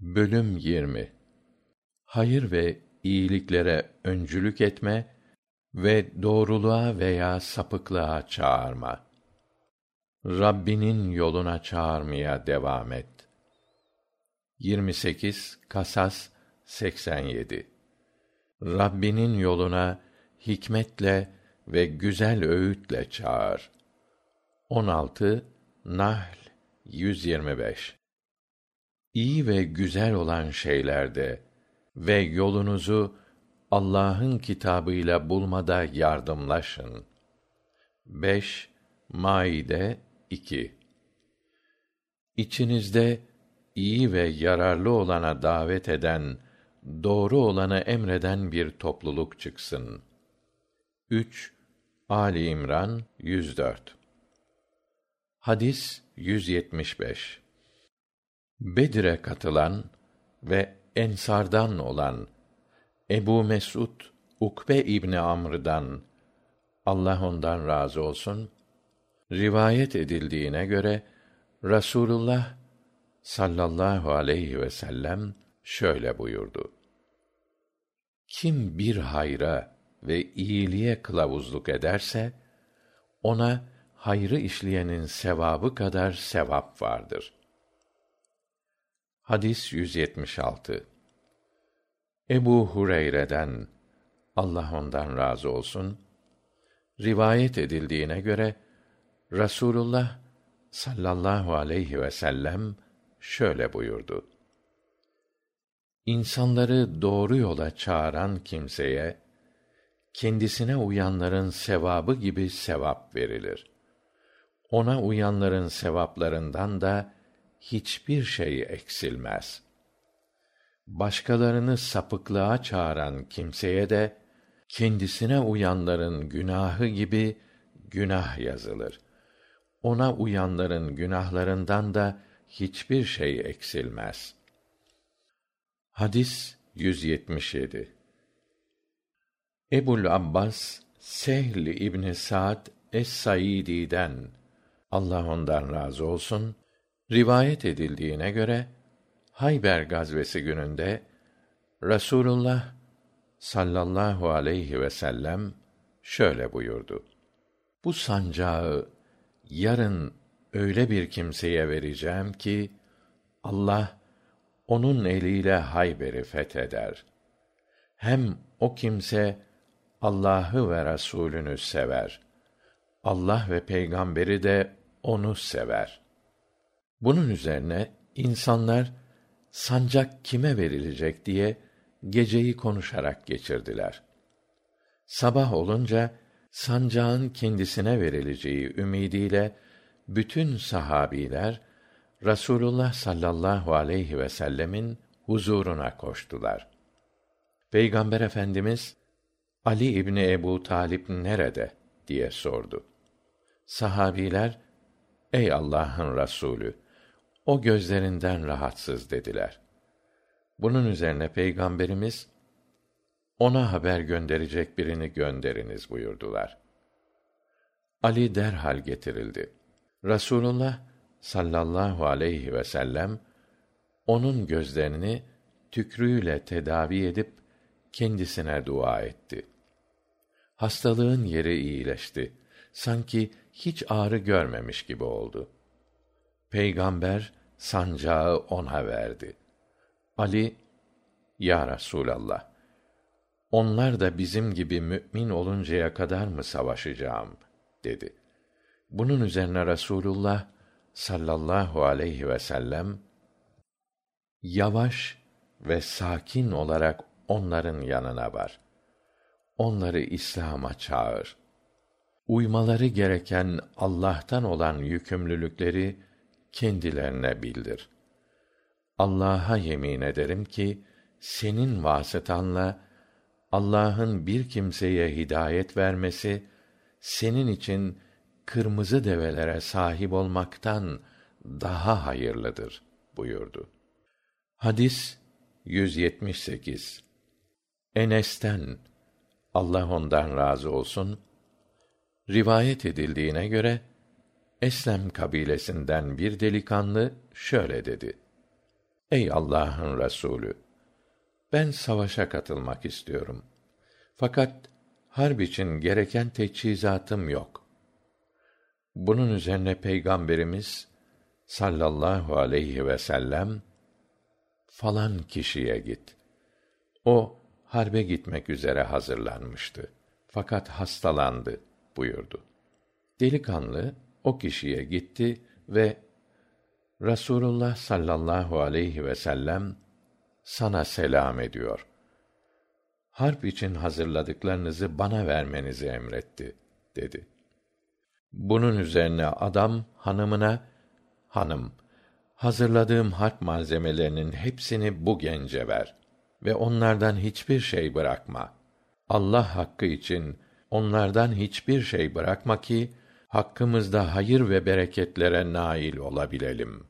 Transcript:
Bölüm 20 Hayır ve iyiliklere öncülük etme ve doğruluğa veya sapıklığa çağırma. Rabbinin yoluna çağırmaya devam et. 28 Kasas 87 Rabbinin yoluna hikmetle ve güzel öğütle çağır. 16 Nahl 125 İyi ve güzel olan şeylerde ve yolunuzu Allah'ın kitabıyla bulmada yardımlaşın. 5 Maide 2 İçinizde iyi ve yararlı olana davet eden, doğru olanı emreden bir topluluk çıksın. 3 Ali İmran 104 Hadis 175 Bedir'e katılan ve ensardan olan Ebu Mesud Ukbe İbni Amr'dan Allah ondan razı olsun rivayet edildiğine göre Rasulullah sallallahu aleyhi ve sellem şöyle buyurdu. Kim bir hayra ve iyiliğe kılavuzluk ederse ona hayrı işleyenin sevabı kadar sevap vardır.'' Hadis 176. Ebu Hureyre'den Allah ondan razı olsun rivayet edildiğine göre Rasulullah sallallahu aleyhi ve sellem şöyle buyurdu. İnsanları doğru yola çağıran kimseye kendisine uyanların sevabı gibi sevap verilir. Ona uyanların sevaplarından da hiçbir şey eksilmez. Başkalarını sapıklığa çağıran kimseye de kendisine uyanların günahı gibi günah yazılır. Ona uyanların günahlarından da hiçbir şey eksilmez. Hadis 177 Ebul Abbas Sehl İbni Sa'd Es-Saidi'den Allah ondan razı olsun Rivayet edildiğine göre Hayber gazvesi gününde Rasulullah sallallahu aleyhi ve sellem şöyle buyurdu. Bu sancağı yarın öyle bir kimseye vereceğim ki Allah onun eliyle Hayber'i fetheder. Hem o kimse Allah'ı ve Resulünü sever. Allah ve peygamberi de onu sever. Bunun üzerine insanlar sancak kime verilecek diye geceyi konuşarak geçirdiler. Sabah olunca sancağın kendisine verileceği ümidiyle bütün sahabiler Rasulullah sallallahu aleyhi ve sellemin huzuruna koştular. Peygamber Efendimiz Ali İbni Ebu Talip nerede diye sordu. Sahabiler Ey Allah'ın Resulü o gözlerinden rahatsız dediler. Bunun üzerine peygamberimiz ona haber gönderecek birini gönderiniz buyurdular. Ali derhal getirildi. Rasulullah sallallahu aleyhi ve sellem onun gözlerini tükrüğüyle tedavi edip kendisine dua etti. Hastalığın yeri iyileşti. Sanki hiç ağrı görmemiş gibi oldu. Peygamber sancağı ona verdi. Ali, Ya Resûlallah, onlar da bizim gibi mü'min oluncaya kadar mı savaşacağım? dedi. Bunun üzerine Rasulullah sallallahu aleyhi ve sellem yavaş ve sakin olarak onların yanına var. Onları İslam'a çağır. Uymaları gereken Allah'tan olan yükümlülükleri kendilerine bildir. Allah'a yemin ederim ki senin vasıtanla Allah'ın bir kimseye hidayet vermesi senin için kırmızı develere sahip olmaktan daha hayırlıdır buyurdu. Hadis 178 Enes'ten Allah ondan razı olsun rivayet edildiğine göre Eslem kabilesinden bir delikanlı şöyle dedi: Ey Allah'ın Resulü! Ben savaşa katılmak istiyorum. Fakat harp için gereken teçhizatım yok. Bunun üzerine Peygamberimiz sallallahu aleyhi ve sellem falan kişiye git. O harbe gitmek üzere hazırlanmıştı. Fakat hastalandı buyurdu. Delikanlı o kişiye gitti ve Rasulullah sallallahu aleyhi ve sellem sana selam ediyor. Harp için hazırladıklarınızı bana vermenizi emretti dedi. Bunun üzerine adam hanımına hanım hazırladığım harp malzemelerinin hepsini bu gence ver ve onlardan hiçbir şey bırakma. Allah hakkı için onlardan hiçbir şey bırakma ki hakkımızda hayır ve bereketlere nail olabilelim.''